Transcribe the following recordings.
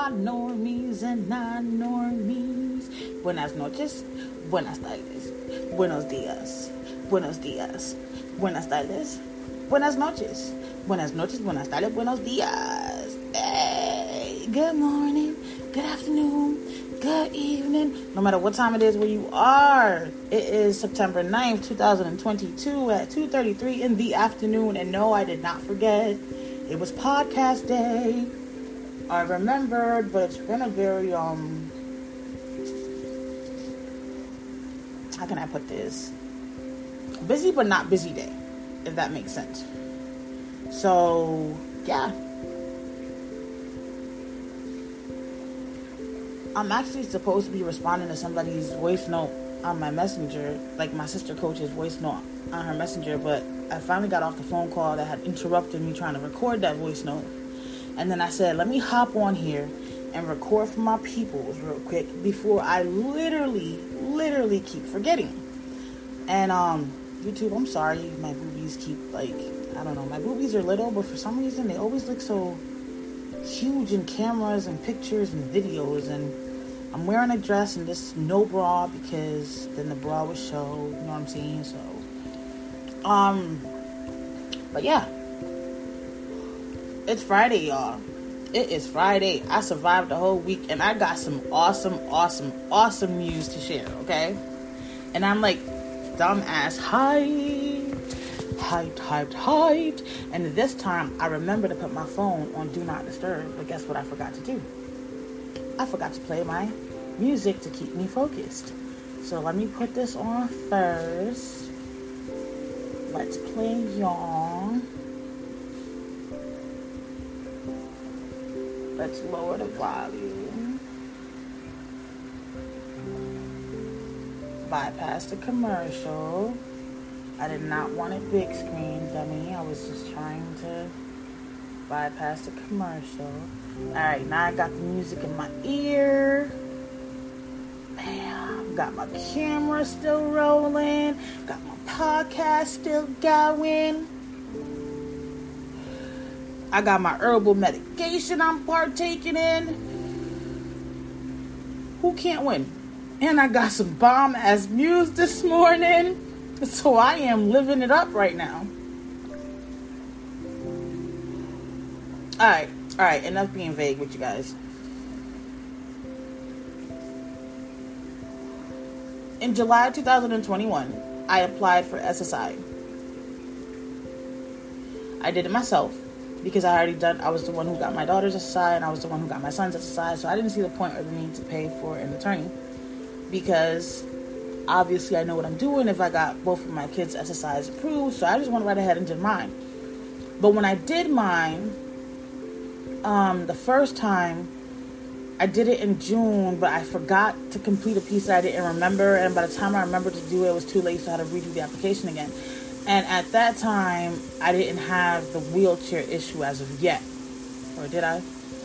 my normies and non-normies. Buenas noches, buenas tardes, buenos días, buenos días, buenas tardes, buenas noches, buenas noches, buenas tardes, buenos días. Hey, good morning, good afternoon, good evening, no matter what time it is where you are. It is September 9th, 2022 at 2.33 in the afternoon. And no, I did not forget. It was podcast day. I remembered, but it's been a very, um, how can I put this? Busy but not busy day, if that makes sense. So, yeah. I'm actually supposed to be responding to somebody's voice note on my messenger, like my sister coach's voice note on her messenger, but I finally got off the phone call that had interrupted me trying to record that voice note. And then I said, let me hop on here and record for my peoples real quick before I literally, literally keep forgetting. And um, YouTube, I'm sorry, my boobies keep like I don't know, my boobies are little, but for some reason they always look so huge in cameras and pictures and videos. And I'm wearing a dress and this no bra because then the bra would show. You know what I'm saying? So, um, but yeah, it's Friday, y'all. It is Friday. I survived the whole week and I got some awesome, awesome, awesome news to share, okay? And I'm like, dumbass hyped, hyped, hyped, hyped. And this time I remember to put my phone on Do Not Disturb, but guess what I forgot to do? I forgot to play my music to keep me focused. So let me put this on first. Let's play Young. Let's lower the volume. Bypass the commercial. I did not want it big screen, dummy. I was just trying to bypass the commercial. Alright, now I got the music in my ear. Bam. Got my camera still rolling. Got my podcast still going. I got my herbal medication I'm partaking in. Who can't win? And I got some bomb ass news this morning. So I am living it up right now. Alright, alright, enough being vague with you guys. In July 2021, I applied for SSI. I did it myself because I already done. I was the one who got my daughter's SSI, and I was the one who got my son's SSI. So I didn't see the point or the need to pay for an attorney because obviously I know what I'm doing if I got both of my kids' SSIs approved. So I just went right ahead and did mine. But when I did mine, um, the first time I did it in June, but I forgot to complete a piece that I didn't remember, and by the time I remembered to do it, it was too late, so I had to redo the application again. And at that time, I didn't have the wheelchair issue as of yet. Or did I?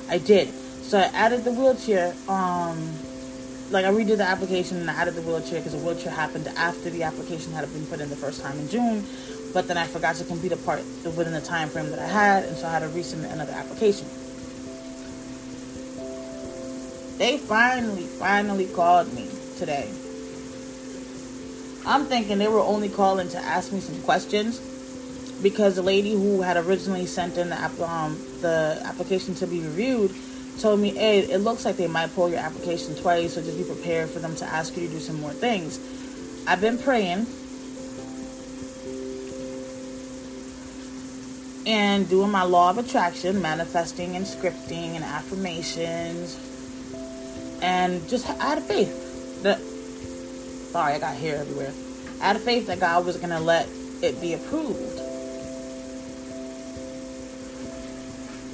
I did. So I added the wheelchair. Um, like I redid the application and I added the wheelchair because the wheelchair happened after the application had been put in the first time in June. But then I forgot to complete a part within the time frame that I had, and so I had to resubmit another application. They finally, finally called me today I'm thinking they were only calling to ask me some questions because the lady who had originally sent in the um, the application to be reviewed told me, "Hey, it looks like they might pull your application twice, so just be prepared for them to ask you to do some more things." I've been praying and doing my law of attraction, manifesting and scripting and affirmations, and just I had faith that Sorry, I got hair everywhere. I had faith that God was going to let it be approved.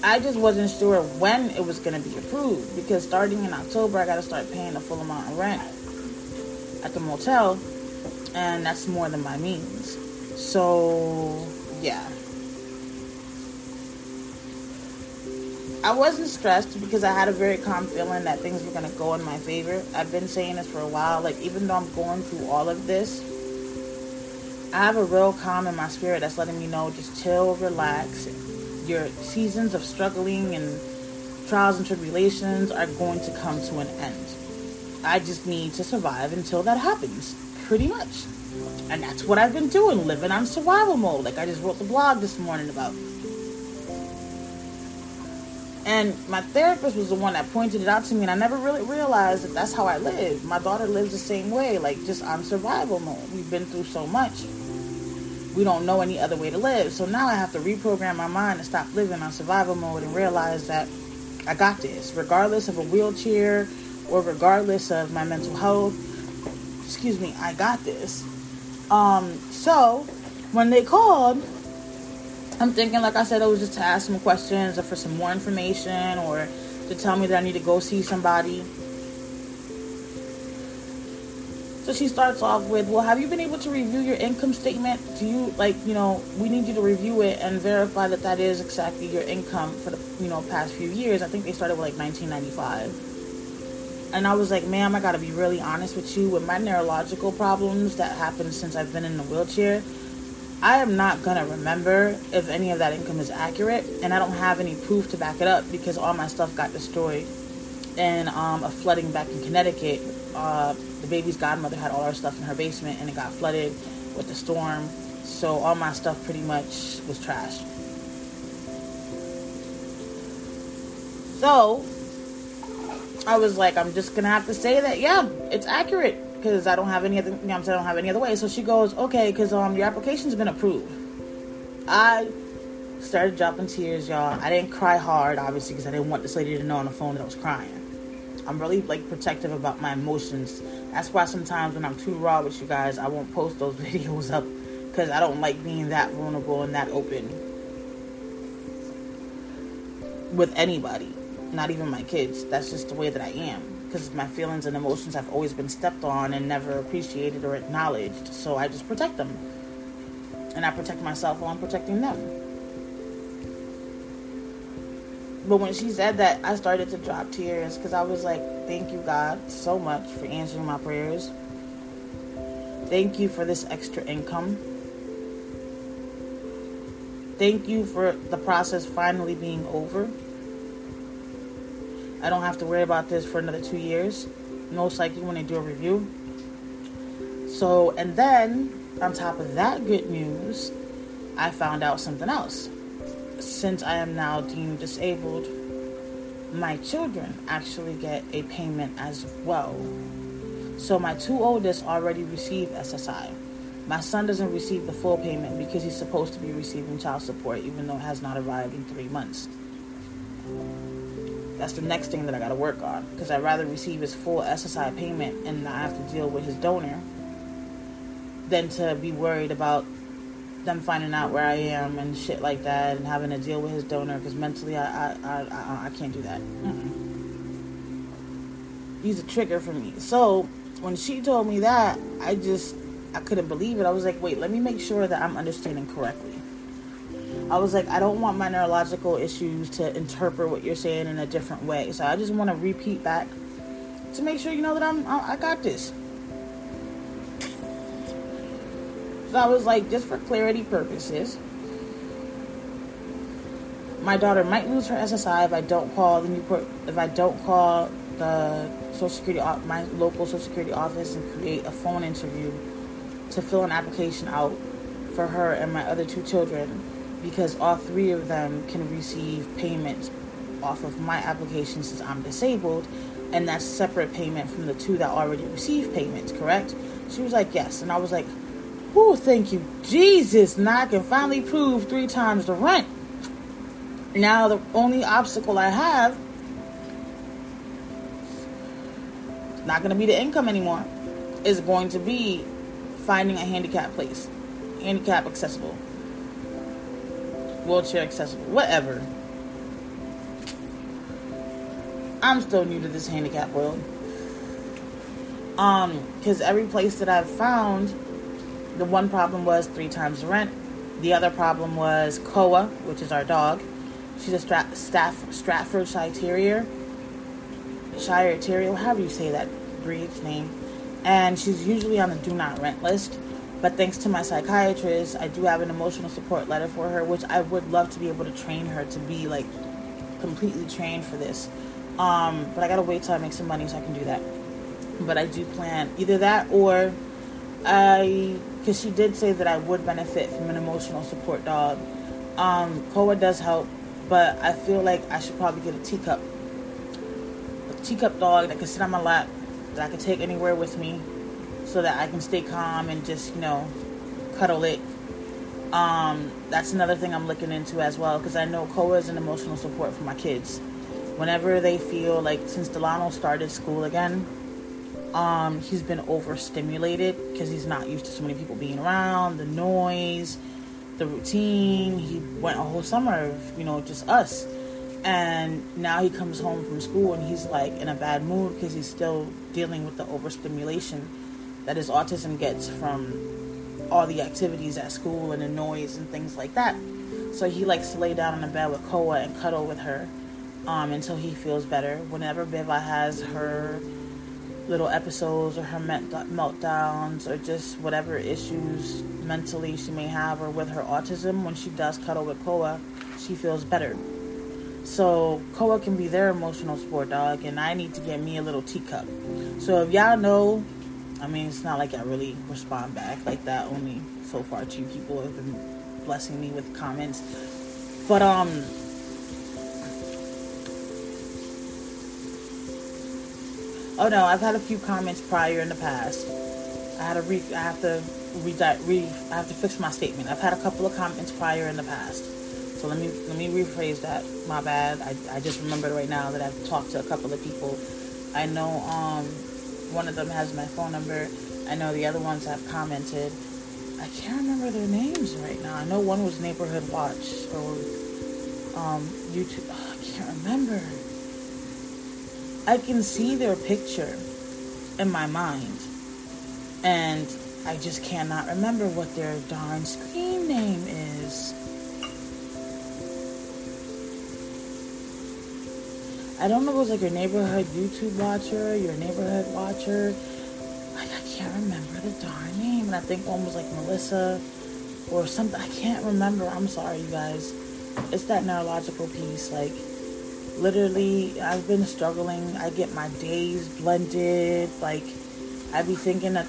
I just wasn't sure when it was going to be approved because starting in October, I got to start paying the full amount of rent at the motel, and that's more than my means. So, yeah. I wasn't stressed because I had a very calm feeling that things were going to go in my favor. I've been saying this for a while. Like, even though I'm going through all of this, I have a real calm in my spirit that's letting me know just chill, relax. Your seasons of struggling and trials and tribulations are going to come to an end. I just need to survive until that happens, pretty much. And that's what I've been doing, living on survival mode, like I just wrote the blog this morning about. And my therapist was the one that pointed it out to me, and I never really realized that that's how I live. My daughter lives the same way, like just on survival mode. We've been through so much. We don't know any other way to live. So now I have to reprogram my mind and stop living on survival mode and realize that I got this, regardless of a wheelchair or regardless of my mental health. Excuse me, I got this. Um, so when they called, I'm thinking, like I said, it was just to ask some questions or for some more information or to tell me that I need to go see somebody. So she starts off with, Well, have you been able to review your income statement? Do you, like, you know, we need you to review it and verify that that is exactly your income for the, you know, past few years. I think they started with like 1995. And I was like, Ma'am, I gotta be really honest with you. With my neurological problems that happened since I've been in the wheelchair, I am not gonna remember if any of that income is accurate, and I don't have any proof to back it up because all my stuff got destroyed in um, a flooding back in Connecticut. Uh, the baby's godmother had all our stuff in her basement, and it got flooded with the storm. So all my stuff pretty much was trashed. So I was like, I'm just gonna have to say that, yeah, it's accurate because I don't have any other. You know, I'm saying I don't have any other way. So she goes, okay, because um your application's been approved. I started dropping tears, y'all. I didn't cry hard, obviously, because I didn't want this lady to know on the phone that I was crying. I'm really like protective about my emotions. That's why sometimes when I'm too raw with you guys, I won't post those videos up because I don't like being that vulnerable and that open with anybody, not even my kids. That's just the way that I am because my feelings and emotions have always been stepped on and never appreciated or acknowledged. So I just protect them. And I protect myself while I'm protecting them. But when she said that, I started to drop tears because I was like, thank you, God, so much for answering my prayers. Thank you for this extra income. Thank you for the process finally being over. I don't have to worry about this for another two years, most likely when they do a review. So, and then on top of that good news, I found out something else. Since I am now deemed disabled, my children actually get a payment as well. So my two oldest already receive SSI. My son doesn't receive the full payment because he's supposed to be receiving child support, even though it has not arrived in three months. That's the next thing that I got to work on because I'd rather receive his full SSI payment and not have to deal with his donor than to be worried about them finding out where I am and shit like that and having to deal with his donor because mentally I I, I, I, can't do that. Mm-mm. He's a trigger for me. So when she told me that, I just I couldn't believe it. I was like, wait, let me make sure that I'm understanding correctly. I was like, I don't want my neurological issues to interpret what you're saying in a different way. So I just want to repeat back to make sure you know that I'm I got this. So I was like, just for clarity purposes, my daughter might lose her SSI if I don't call the Newport if I don't call the Social Security my local Social Security office and create a phone interview to fill an application out for her and my other two children because all three of them can receive payments off of my application since I'm disabled, and that's separate payment from the two that already receive payments, correct? She was like, Yes. And I was like, Oh, thank you, Jesus. Now I can finally prove three times the rent. Now, the only obstacle I have not going to be the income anymore, is going to be finding a handicap place, handicap accessible wheelchair accessible, whatever. I'm still new to this handicap world. Um, because every place that I've found, the one problem was three times the rent. The other problem was Koa, which is our dog. She's a Stra- staff Staffordshire Terrier, Shire Terrier, however you say that breed's name, and she's usually on the do not rent list. But thanks to my psychiatrist, I do have an emotional support letter for her, which I would love to be able to train her to be like completely trained for this. Um, but I gotta wait till I make some money so I can do that. But I do plan either that or I, because she did say that I would benefit from an emotional support dog. Um, does help, but I feel like I should probably get a teacup. A teacup dog that can sit on my lap, that I can take anywhere with me, so that I can stay calm and just, you know, cuddle it. Um, that's another thing I'm looking into as well, because I know Koa is an emotional support for my kids. Whenever they feel like, since Delano started school again, um, he's been overstimulated because he's not used to so many people being around, the noise, the routine. He went a whole summer of, you know, just us. And now he comes home from school and he's like in a bad mood because he's still dealing with the overstimulation that his autism gets from all the activities at school and the noise and things like that. So he likes to lay down on the bed with Koa and cuddle with her um, until he feels better. Whenever Biva has her little episodes or her meltdowns or just whatever issues mentally she may have or with her autism, when she does cuddle with Koa, she feels better. So Koa can be their emotional support dog, and I need to get me a little teacup. So if y'all know, I mean, it's not like I really respond back like that. Only so far two people have been blessing me with comments, but um Oh no, I've had a few comments prior in the past. I had to re. I have to re. re I have to fix my statement. I've had a couple of comments prior in the past. So let me let me rephrase that. My bad. I, I just remembered right now that I've talked to a couple of people. I know um one of them has my phone number. I know the other ones have commented. I can't remember their names right now. I know one was Neighborhood Watch or um YouTube. Oh, I can't remember. I can see their picture in my mind, and I just cannot remember what their darn screen name is. I don't know if it was like your neighborhood YouTube watcher, your neighborhood watcher. Like I can't remember the darn name. And I think one was like Melissa or something. I can't remember. I'm sorry, you guys. It's that neurological piece. Like, literally I've been struggling. I get my days blended. Like I'd be thinking that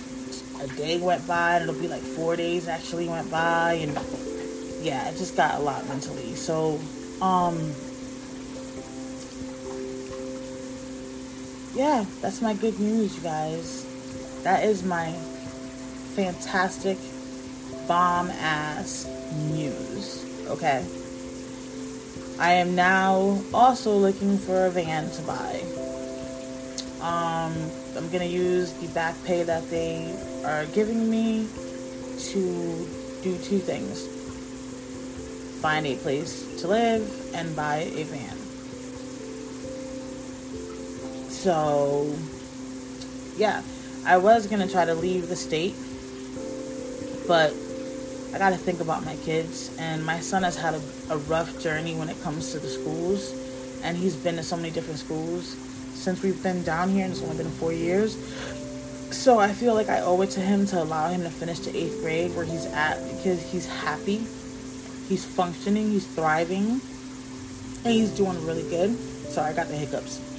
a day went by and it'll be like four days actually went by and yeah, it just got a lot mentally. So um yeah, that's my good news, you guys. That is my fantastic bomb ass news. Okay. I am now also looking for a van to buy. Um, I'm gonna use the back pay that they are giving me to do two things find a place to live and buy a van. So, yeah, I was gonna try to leave the state, but I got to think about my kids. And my son has had a, a rough journey when it comes to the schools. And he's been to so many different schools since we've been down here, and it's only been four years. So I feel like I owe it to him to allow him to finish the eighth grade where he's at because he's happy, he's functioning, he's thriving, and he's doing really good. Sorry, I got the hiccups.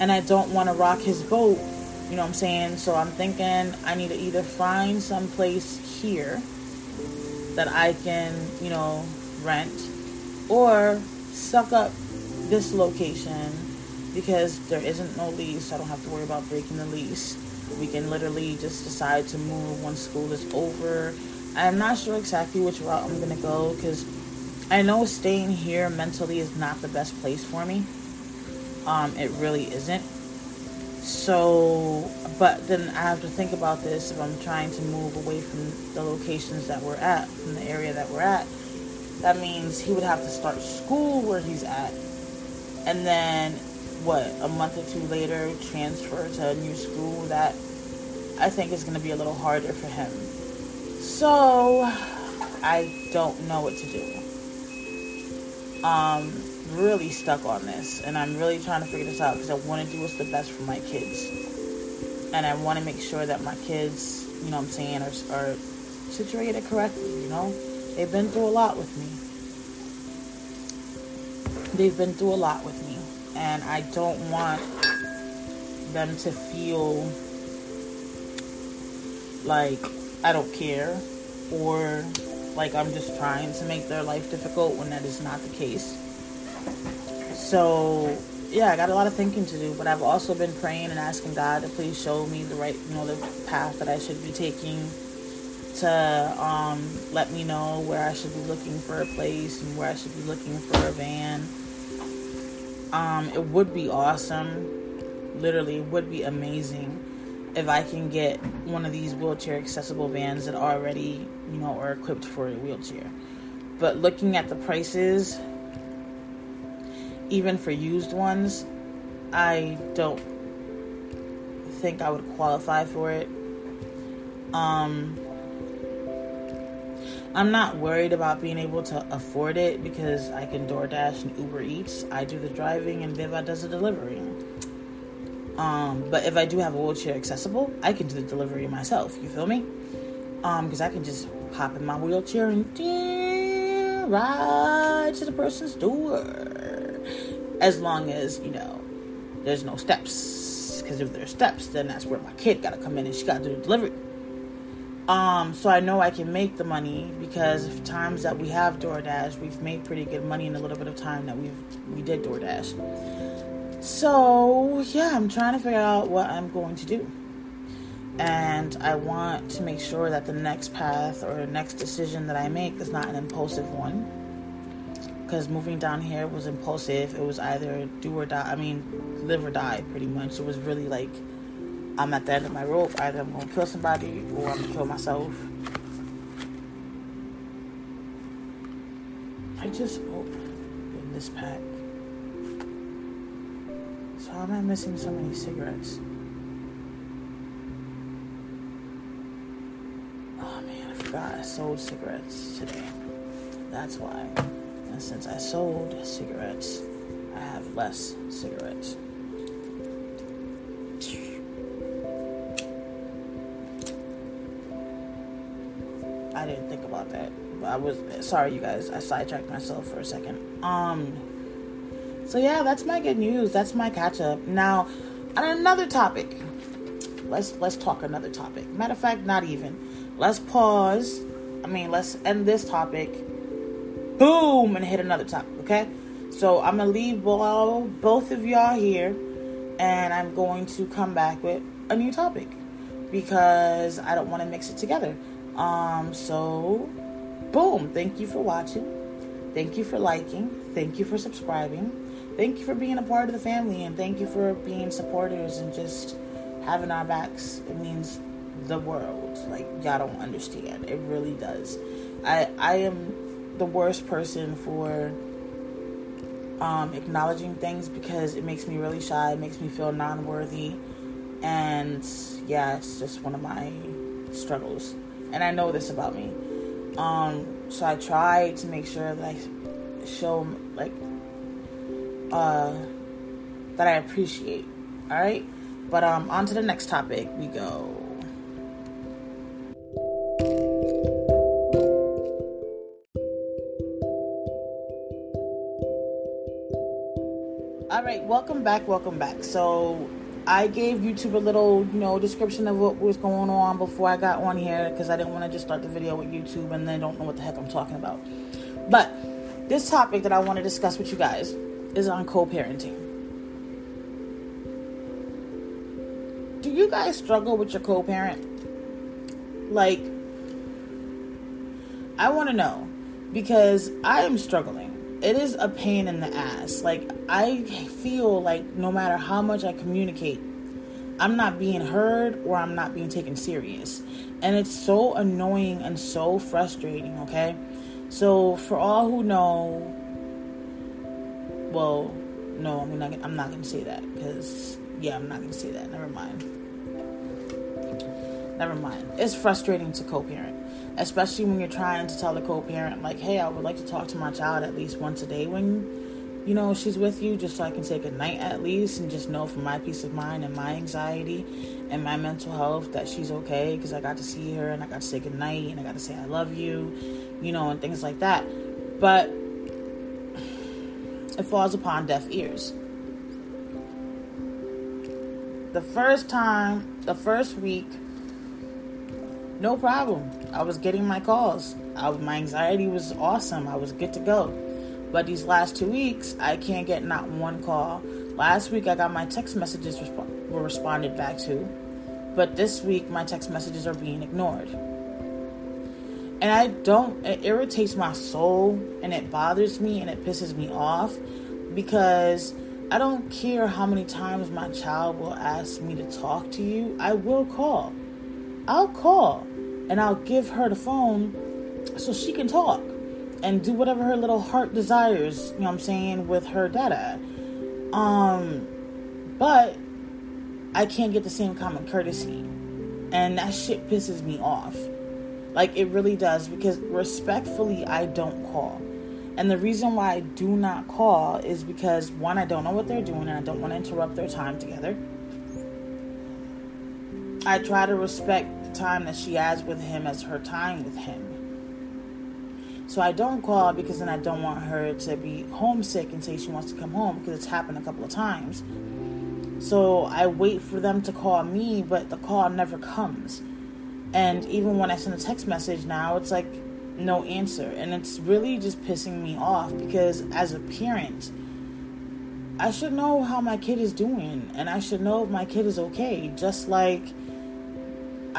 And I don't want to rock his boat, you know what I'm saying? So I'm thinking I need to either find some place here that I can, you know, rent or suck up this location because there isn't no lease. I don't have to worry about breaking the lease. We can literally just decide to move once school is over. I'm not sure exactly which route I'm going to go because I know staying here mentally is not the best place for me. Um, it really isn't. So, but then I have to think about this if I'm trying to move away from the locations that we're at, from the area that we're at. That means he would have to start school where he's at. And then, what, a month or two later, transfer to a new school that I think is going to be a little harder for him. So, I don't know what to do. Um, really stuck on this, and I'm really trying to figure this out because I want to do what's the best for my kids, and I want to make sure that my kids, you know, what I'm saying, are, are situated correctly. You know, they've been through a lot with me, they've been through a lot with me, and I don't want them to feel like I don't care or like I'm just trying to make their life difficult when that is not the case. So, yeah, I got a lot of thinking to do, but I've also been praying and asking God to please show me the right, you know, the path that I should be taking to um, let me know where I should be looking for a place and where I should be looking for a van. Um, it would be awesome, literally, it would be amazing if I can get one of these wheelchair accessible vans that already, you know, are equipped for a wheelchair. But looking at the prices, even for used ones, I don't think I would qualify for it. Um, I'm not worried about being able to afford it because I can DoorDash and Uber Eats. I do the driving and Viva does the delivery. Um, but if I do have a wheelchair accessible, I can do the delivery myself. You feel me? Um, because I can just hop in my wheelchair and ride to the person's door. As long as you know there's no steps. Because if there's steps, then that's where my kid gotta come in and she gotta do the delivery. Um, so I know I can make the money because of times that we have DoorDash, we've made pretty good money in a little bit of time that we've we did DoorDash. So, yeah, I'm trying to figure out what I'm going to do. And I want to make sure that the next path or the next decision that I make is not an impulsive one. Because moving down here was impulsive. It was either do or die. I mean, live or die, pretty much. It was really like I'm at the end of my rope. Either I'm to kill somebody or I'm to kill myself. I just opened this pack. So how am I missing so many cigarettes? Oh man, I forgot I sold cigarettes today. That's why. And since I sold cigarettes, I have less cigarettes. I didn't think about that. I was sorry, you guys. I sidetracked myself for a second. Um, so yeah, that's my good news. That's my catch up. Now, on another topic. Let's let's talk another topic. Matter of fact, not even. Let's pause. I mean, let's end this topic. Boom, and hit another topic. Okay. So I'm gonna leave both both of y'all here, and I'm going to come back with a new topic because I don't want to mix it together. Um. So, boom. Thank you for watching. Thank you for liking. Thank you for subscribing thank you for being a part of the family and thank you for being supporters and just having our backs. It means the world. Like y'all don't understand. It really does. I I am the worst person for um, acknowledging things because it makes me really shy. It makes me feel non-worthy, and yeah, it's just one of my struggles. And I know this about me. Um, so I try to make sure that I show like uh, that I appreciate. All right, but um, on to the next topic we go. Welcome back, welcome back. So I gave YouTube a little, you know, description of what was going on before I got on here because I didn't want to just start the video with YouTube and then don't know what the heck I'm talking about. But this topic that I want to discuss with you guys is on co parenting. Do you guys struggle with your co parent? Like, I want to know because I am struggling. It is a pain in the ass. Like, I feel like no matter how much I communicate, I'm not being heard or I'm not being taken serious. And it's so annoying and so frustrating, okay? So, for all who know, well, no, I'm not. I'm not gonna say that because yeah, I'm not gonna say that. Never mind. Never mind. It's frustrating to co-parent, especially when you're trying to tell the co-parent like, "Hey, I would like to talk to my child at least once a day when, you know, she's with you, just so I can say good night at least, and just know for my peace of mind and my anxiety and my mental health that she's okay because I got to see her and I got to say good night and I got to say I love you, you know, and things like that." But it falls upon deaf ears. The first time, the first week, no problem. I was getting my calls. I, my anxiety was awesome. I was good to go. But these last two weeks, I can't get not one call. Last week, I got my text messages resp- were responded back to, but this week, my text messages are being ignored. And I don't, it irritates my soul and it bothers me and it pisses me off because I don't care how many times my child will ask me to talk to you, I will call. I'll call and I'll give her the phone so she can talk and do whatever her little heart desires, you know what I'm saying, with her data. Um but I can't get the same common courtesy. And that shit pisses me off. Like it really does because respectfully I don't call. And the reason why I do not call is because one, I don't know what they're doing and I don't want to interrupt their time together. I try to respect time that she has with him as her time with him. So I don't call because then I don't want her to be homesick and say she wants to come home because it's happened a couple of times. So I wait for them to call me, but the call never comes. And even when I send a text message now, it's like no answer. And it's really just pissing me off because as a parent, I should know how my kid is doing and I should know if my kid is okay. Just like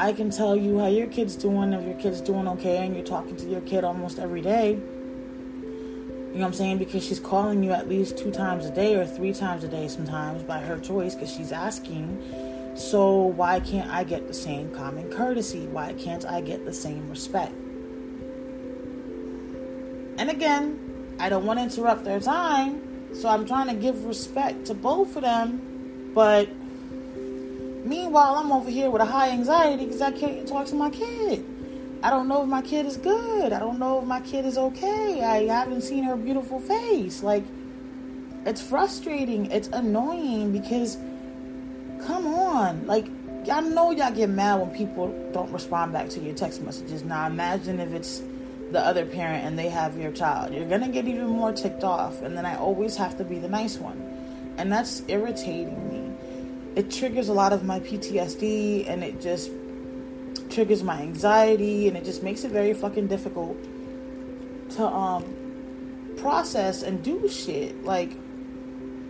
I can tell you how your kid's doing if your kid's doing okay and you're talking to your kid almost every day. You know what I'm saying? Because she's calling you at least two times a day or three times a day sometimes by her choice because she's asking. So why can't I get the same common courtesy? Why can't I get the same respect? And again, I don't want to interrupt their time, so I'm trying to give respect to both of them. But meanwhile, I'm over here with a high anxiety because I can't talk to my kid. I don't know if my kid is good. I don't know if my kid is okay. I haven't seen her beautiful face. Like, it's frustrating. It's annoying because, come on. Like, y'all know y'all get mad when people don't respond back to your text messages. Now, imagine if it's the other parent and they have your child. You're gonna get even more ticked off, and then I always have to be the nice one. And that's irritating. It triggers a lot of my PTSD and it just triggers my anxiety and it just makes it very fucking difficult to um process and do shit. Like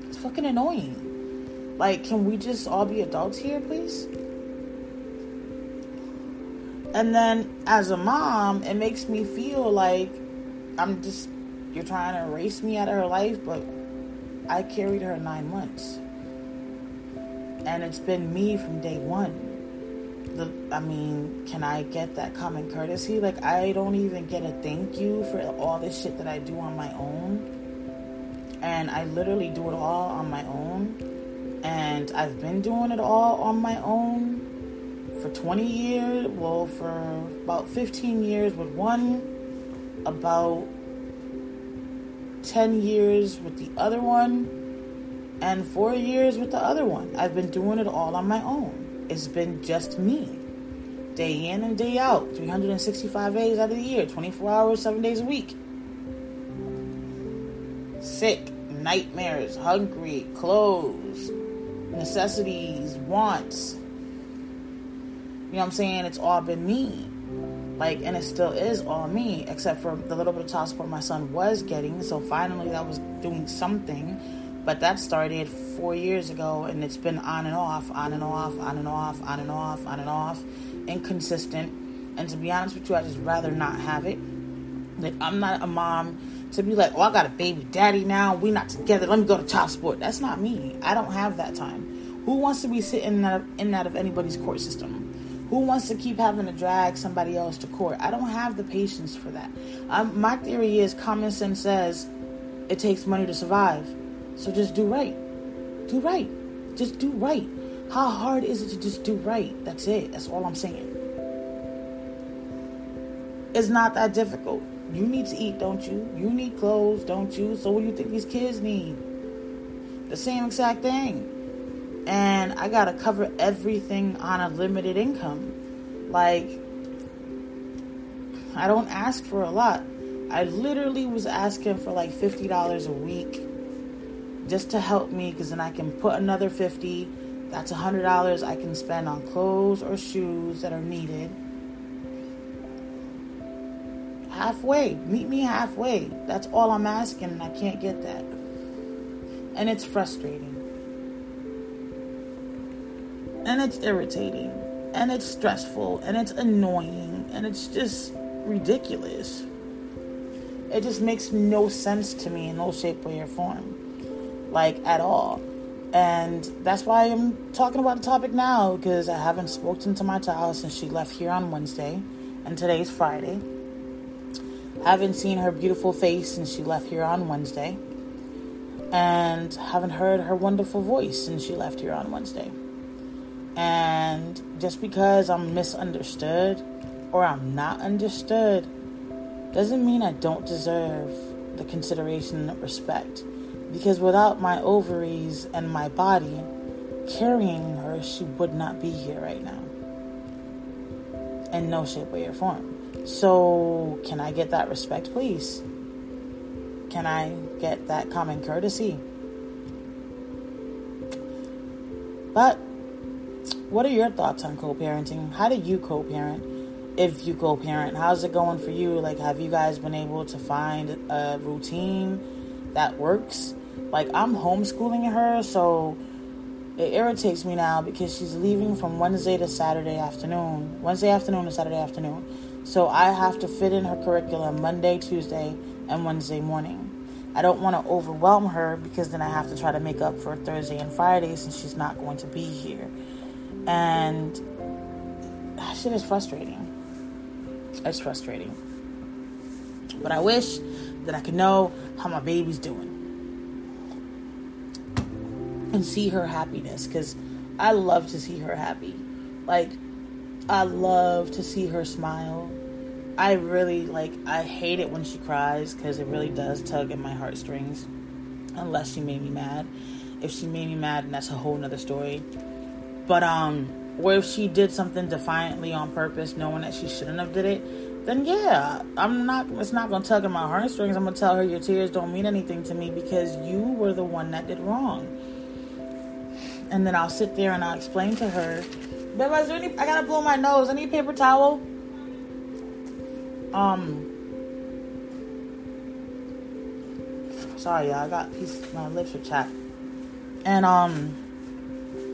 it's fucking annoying. Like, can we just all be adults here, please? And then as a mom, it makes me feel like I'm just, you're trying to erase me out of her life, but I carried her nine months. And it's been me from day one. The, I mean, can I get that common courtesy? Like, I don't even get a thank you for all this shit that I do on my own. And I literally do it all on my own. And I've been doing it all on my own for 20 years, well, for about 15 years with one, about 10 years with the other one, and four years with the other one. I've been doing it all on my own. It's been just me, day in and day out, 365 days out of the year, 24 hours, seven days a week. Sick, nightmares, hungry, clothes, necessities, wants you know what I'm saying? It's all been me. Like, and it still is all me, except for the little bit of child support my son was getting. So finally, that was doing something. But that started four years ago, and it's been on and off, on and off, on and off, on and off, on and off, inconsistent. And to be honest with you, I just rather not have it. Like, I'm not a mom to be like, oh, I got a baby daddy now. We not together. Let me go to child support. That's not me. I don't have that time. Who wants to be sitting in of, in of anybody's court system? Who wants to keep having to drag somebody else to court? I don't have the patience for that. Um, my theory is common sense says it takes money to survive. So just do right. Do right. Just do right. How hard is it to just do right? That's it. That's all I'm saying. It's not that difficult. You need to eat, don't you? You need clothes, don't you? So what do you think these kids need? The same exact thing and I gotta cover everything on a limited income. Like, I don't ask for a lot. I literally was asking for like $50 a week just to help me because then I can put another 50 that's $100 I can spend on clothes or shoes that are needed. Halfway, meet me halfway. That's all I'm asking, and I can't get that. And it's frustrating. And it's irritating. And it's stressful. And it's annoying. And it's just ridiculous. It just makes no sense to me in no shape, or form. Like, at all. And that's why I'm talking about the topic now because I haven't spoken to my child since she left here on Wednesday, and today's Friday. I haven't seen her beautiful face since she left here on Wednesday, and haven't heard her wonderful voice since she left here on Wednesday. And just because I'm misunderstood or I'm not understood doesn't mean I don't deserve the consideration and respect because without my ovaries and my body carrying her, she would not be here right now. In no shape, way, or form. So, can I get that respect, please? Can I get that common courtesy? But, what are your thoughts on co parenting? How do you co parent? If you co parent, how's it going for you? Like, have you guys been able to find a routine that works? Like I'm homeschooling her, so it irritates me now because she's leaving from Wednesday to Saturday afternoon, Wednesday afternoon to Saturday afternoon. So I have to fit in her curriculum Monday, Tuesday, and Wednesday morning. I don't want to overwhelm her because then I have to try to make up for Thursday and Friday since she's not going to be here. And that shit is frustrating. It's frustrating. But I wish that I could know how my baby's doing and see her happiness because I love to see her happy. Like, I love to see her smile. I really like, I hate it when she cries because it really does tug at my heartstrings. Unless she made me mad. If she made me mad, and that's a whole nother story. But, um, or if she did something defiantly on purpose, knowing that she shouldn't have did it, then yeah, I'm not. It's not gonna tug at my heartstrings. I'm gonna tell her your tears don't mean anything to me because you were the one that did wrong and then I'll sit there and I'll explain to her, Babe, is there any, I gotta blow my nose. I need paper towel. Um, sorry, y'all. I got piece, my lips are chapped. And, um,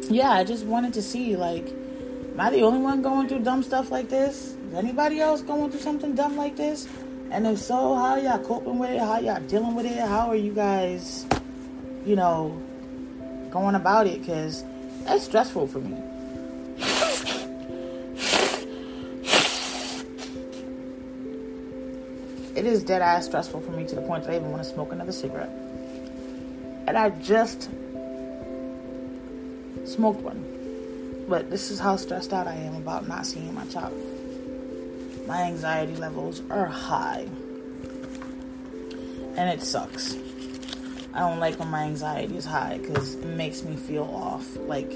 yeah, I just wanted to see, like, am I the only one going through dumb stuff like this? Is anybody else going through something dumb like this? And if so, how y'all coping with it? How y'all dealing with it? How are you guys, you know, going about it because that's stressful for me. It is dead ass stressful for me to the point that I even want to smoke another cigarette. And I just smoked one. But this is how stressed out I am about not seeing my child. My anxiety levels are high. And it sucks. I don't like when my anxiety is high because it makes me feel off. Like,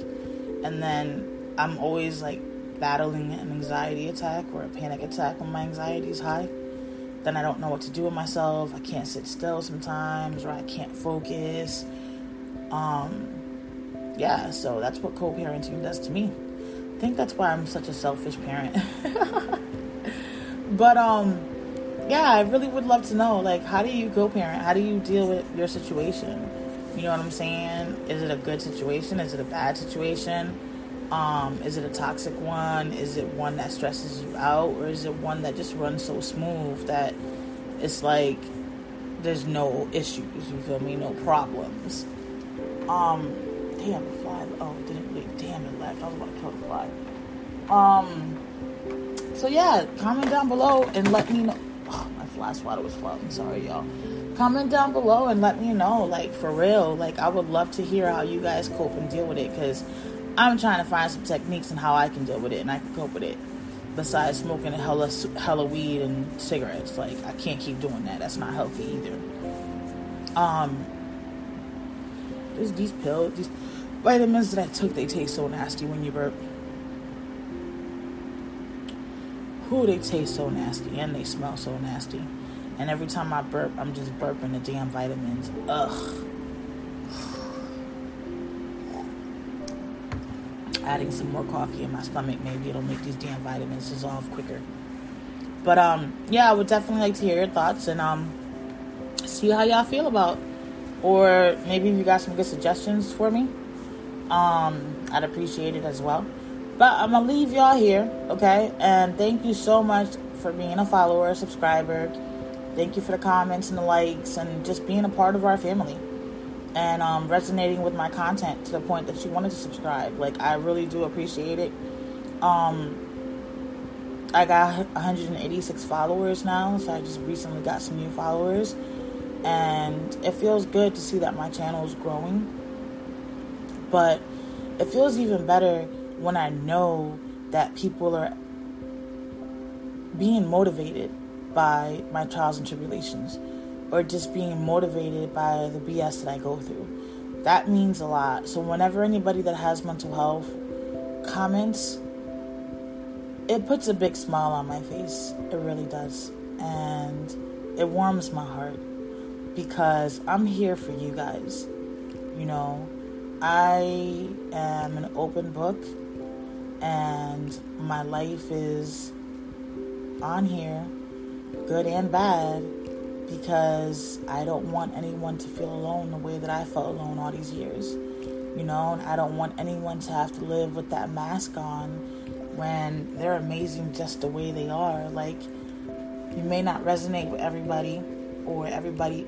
and then I'm always like battling an anxiety attack or a panic attack when my anxiety is high. Then I don't know what to do with myself. I can't sit still sometimes, or I can't focus. Um, yeah, so that's what co-parenting does to me. I think that's why I'm such a selfish parent. but um yeah, I really would love to know, like, how do you co-parent? How do you deal with your situation? You know what I'm saying? Is it a good situation? Is it a bad situation? Um, is it a toxic one? Is it one that stresses you out, or is it one that just runs so smooth that it's like there's no issues? You feel me? No problems. Um, damn the fly. Oh, didn't wait. Damn it left. I was about to kill the fly. Um. So yeah, comment down below and let me know fly water was floating. Sorry, y'all. Comment down below and let me know, like, for real. Like, I would love to hear how you guys cope and deal with it because I'm trying to find some techniques and how I can deal with it and I can cope with it. Besides smoking a hella, hella weed and cigarettes. Like, I can't keep doing that. That's not healthy either. Um, there's these pills, these vitamins that I took, they taste so nasty when you burp. who they taste so nasty and they smell so nasty. And every time I burp, I'm just burping the damn vitamins. Ugh. Adding some more coffee in my stomach, maybe it'll make these damn vitamins dissolve quicker. But um, yeah, I would definitely like to hear your thoughts and um, see how y'all feel about, or maybe if you got some good suggestions for me, um, I'd appreciate it as well. But I'm gonna leave y'all here, okay? And thank you so much for being a follower, a subscriber. Thank you for the comments and the likes and just being a part of our family and um, resonating with my content to the point that you wanted to subscribe. Like, I really do appreciate it. Um, I got 186 followers now, so I just recently got some new followers, and it feels good to see that my channel is growing. But it feels even better when I know that people are being motivated by my trials and tribulations or just being motivated by the BS that I go through. That means a lot. So, whenever anybody that has mental health comments, it puts a big smile on my face. It really does. And it warms my heart because I'm here for you guys. You know, I am an open book and my life is on here, good and bad because I don't want anyone to feel alone the way that I felt alone all these years. You know, and I don't want anyone to have to live with that mask on when they're amazing just the way they are. Like, you may not resonate with everybody, or everybody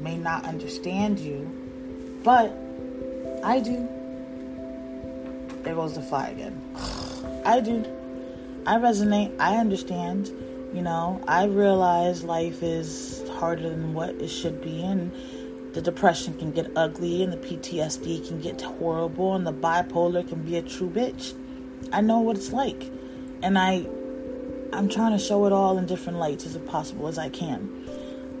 may not understand you, but I do. There goes the fly again. I do. I resonate. I understand. You know, I realize life is harder than what it should be, and the depression can get ugly, and the PTSD can get horrible, and the bipolar can be a true bitch. I know what it's like, and I, I'm trying to show it all in different lights as possible as I can.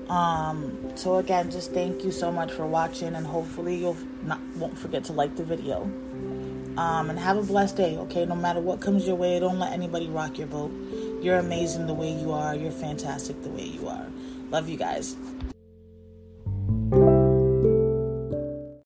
Um, so again, just thank you so much for watching, and hopefully you'll not won't forget to like the video. Um, and have a blessed day. Okay, no matter what comes your way, don't let anybody rock your boat. You're amazing the way you are. You're fantastic the way you are. Love you guys.